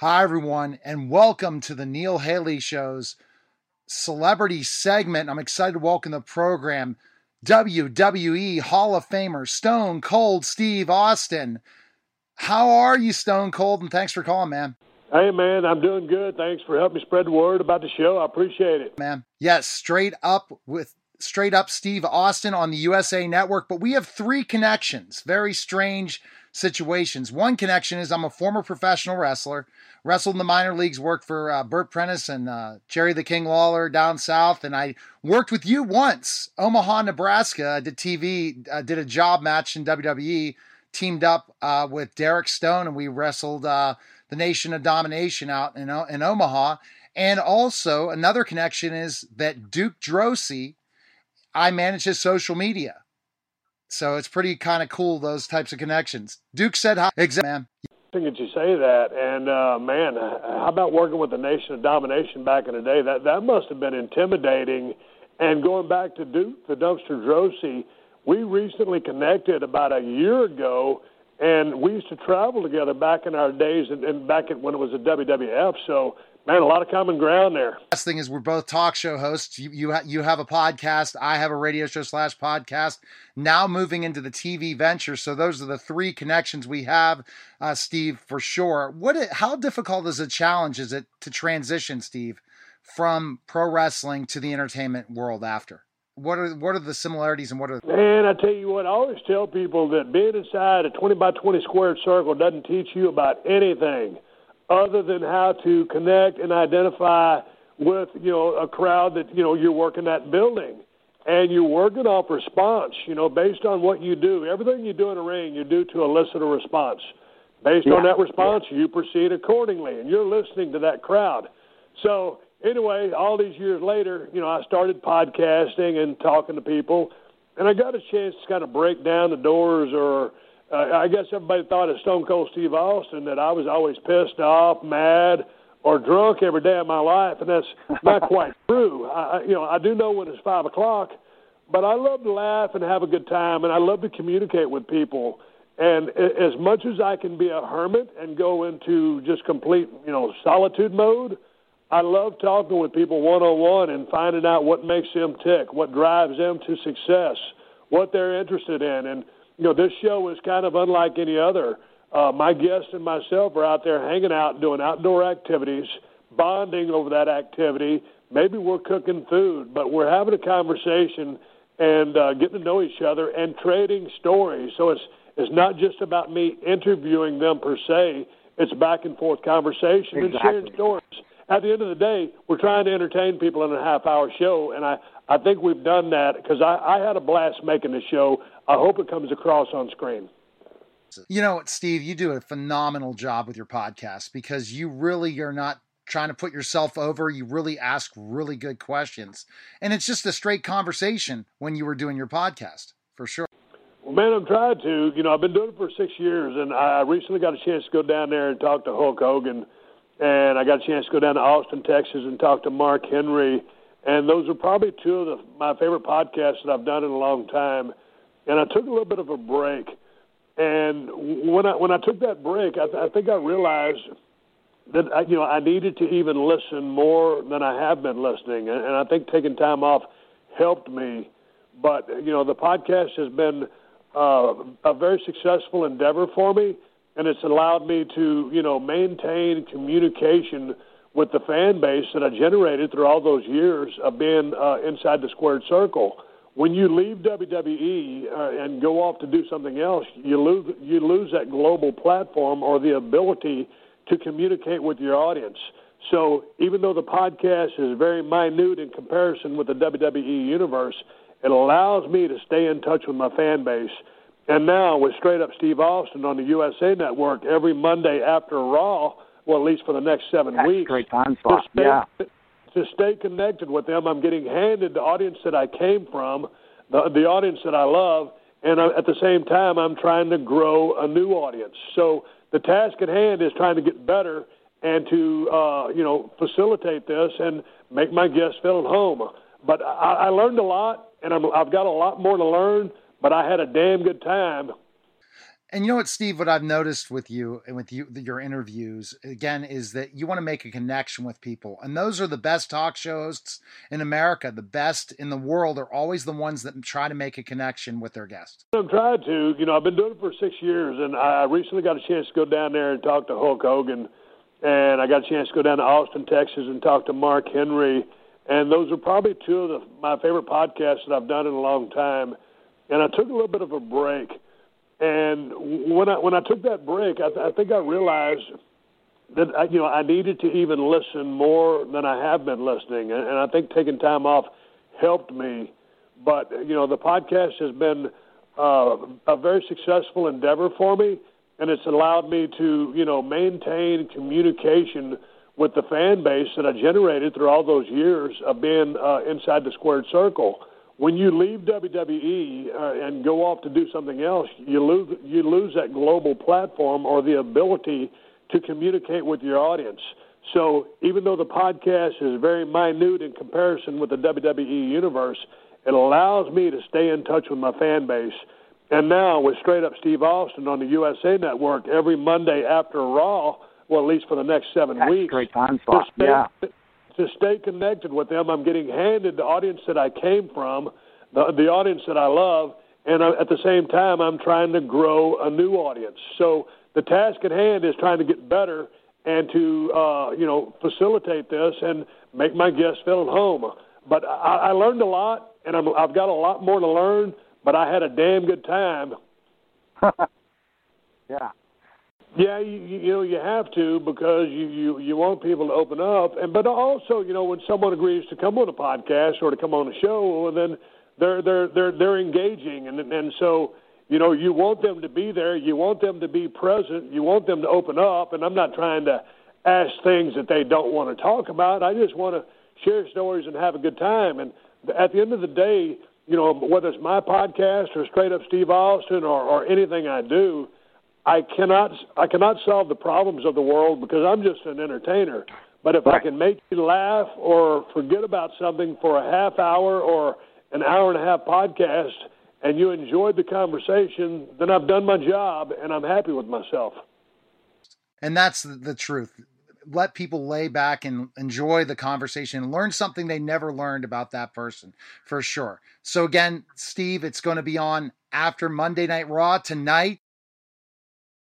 Hi, everyone, and welcome to the Neil Haley Show's celebrity segment. I'm excited to welcome the program WWE Hall of Famer Stone Cold Steve Austin. How are you, Stone Cold? And thanks for calling, man. Hey, man, I'm doing good. Thanks for helping me spread the word about the show. I appreciate it. Man, yes, straight up with straight up Steve Austin on the USA Network, but we have three connections. Very strange situations. One connection is I'm a former professional wrestler, wrestled in the minor leagues, worked for uh, Bert Prentice and uh, Jerry the King Lawler down south, and I worked with you once, Omaha, Nebraska. Did TV, uh, did a job match in WWE, teamed up uh, with Derek Stone, and we wrestled uh, the Nation of Domination out in, in Omaha. And also another connection is that Duke Droese, I manage his social media. So it's pretty kind of cool those types of connections. Duke said hi, exactly, man. That you say that, and uh, man, how about working with the Nation of Domination back in the day? That that must have been intimidating. And going back to Duke, the Dumpster Droese, we recently connected about a year ago, and we used to travel together back in our days, and, and back at, when it was a WWF. So Man, a lot of common ground there. Last thing is, we're both talk show hosts. You you, ha- you have a podcast. I have a radio show slash podcast. Now moving into the TV venture. So those are the three connections we have, uh, Steve, for sure. What? How difficult is a challenge is it to transition, Steve, from pro wrestling to the entertainment world after? What are what are the similarities and what are? The- Man, I tell you what, I always tell people that being inside a twenty by twenty squared circle doesn't teach you about anything other than how to connect and identify with you know a crowd that you know you're working that building and you're working off response you know based on what you do everything you do in a ring you do to elicit a response based yeah. on that response yeah. you proceed accordingly and you're listening to that crowd so anyway all these years later you know i started podcasting and talking to people and i got a chance to kind of break down the doors or uh, I guess everybody thought of Stone Cold Steve Austin that I was always pissed off, mad, or drunk every day of my life, and that's not quite true. I, you know, I do know when it's five o'clock, but I love to laugh and have a good time, and I love to communicate with people. And as much as I can be a hermit and go into just complete, you know, solitude mode, I love talking with people one on one and finding out what makes them tick, what drives them to success, what they're interested in, and you know, this show is kind of unlike any other. Uh, my guests and myself are out there hanging out, doing outdoor activities, bonding over that activity. Maybe we're cooking food, but we're having a conversation and uh, getting to know each other and trading stories. So it's it's not just about me interviewing them per se. It's back and forth conversation exactly. and sharing stories. At the end of the day, we're trying to entertain people in a half hour show, and I I think we've done that because I, I had a blast making the show. I hope it comes across on screen. You know, what, Steve, you do a phenomenal job with your podcast because you really are not trying to put yourself over. You really ask really good questions. And it's just a straight conversation when you were doing your podcast, for sure. Well, man, I'm trying to. You know, I've been doing it for six years, and I recently got a chance to go down there and talk to Hulk Hogan. And I got a chance to go down to Austin, Texas, and talk to Mark Henry and those are probably two of the, my favorite podcasts that I've done in a long time. And I took a little bit of a break. And when I when I took that break, I, th- I think I realized that I, you know I needed to even listen more than I have been listening, and, and I think taking time off helped me. But you know the podcast has been uh, a very successful endeavor for me, and it's allowed me to you know maintain communication with the fan base that I generated through all those years of being uh, inside the squared circle. When you leave WWE uh, and go off to do something else, you lose you lose that global platform or the ability to communicate with your audience. So even though the podcast is very minute in comparison with the WWE universe, it allows me to stay in touch with my fan base. And now with Straight Up Steve Austin on the USA Network every Monday after Raw well, at least for the next seven That's weeks. Great time slot. To stay, yeah. To stay connected with them, I'm getting handed the audience that I came from, the, the audience that I love, and I, at the same time, I'm trying to grow a new audience. So the task at hand is trying to get better and to uh, you know facilitate this and make my guests feel at home. But I, I learned a lot, and I'm, I've got a lot more to learn. But I had a damn good time And you know what, Steve? What I've noticed with you and with you, your interviews again, is that you want to make a connection with people, and those are the best talk show hosts in America. The best in the world are always the ones that try to make a connection with their guests. I'm trying to. You know, I've been doing it for six years, and I recently got a chance to go down there and talk to Hulk Hogan, and I got a chance to go down to Austin, Texas, and talk to Mark Henry, and those are probably two of the, my favorite podcasts that I've done in a long time. And I took a little bit of a break. And when I when I took that break, I, th- I think I realized that I, you know I needed to even listen more than I have been listening, and, and I think taking time off helped me. But you know the podcast has been uh, a very successful endeavor for me, and it's allowed me to you know maintain communication with the fan base that I generated through all those years of being uh, inside the squared circle when you leave WWE uh, and go off to do something else, you lose you lose that global platform or the ability to communicate with your audience. So even though the podcast is very minute in comparison with the WWE universe, it allows me to stay in touch with my fan base. And now with Straight Up Steve Austin on the USA Network every Monday after Raw, well at least for the next seven That's weeks. Great time slot. Yeah to stay connected with them. I'm getting handed the audience that I came from, the, the audience that I love, and I, at the same time, I'm trying to grow a new audience. So the task at hand is trying to get better and to uh, you know facilitate this and make my guests feel at home. But I, I learned a lot, and I'm, I've got a lot more to learn. But I had a damn good time. yeah. Yeah, you, you know you have to because you, you you want people to open up, and but also you know when someone agrees to come on a podcast or to come on a show, well, then they're they're they're they're engaging, and and so you know you want them to be there, you want them to be present, you want them to open up, and I'm not trying to ask things that they don't want to talk about. I just want to share stories and have a good time, and at the end of the day, you know whether it's my podcast or straight up Steve Austin or or anything I do I cannot I cannot solve the problems of the world because I'm just an entertainer. But if right. I can make you laugh or forget about something for a half hour or an hour and a half podcast and you enjoyed the conversation, then I've done my job and I'm happy with myself. And that's the truth. Let people lay back and enjoy the conversation and learn something they never learned about that person for sure. So, again, Steve, it's going to be on after Monday Night Raw tonight.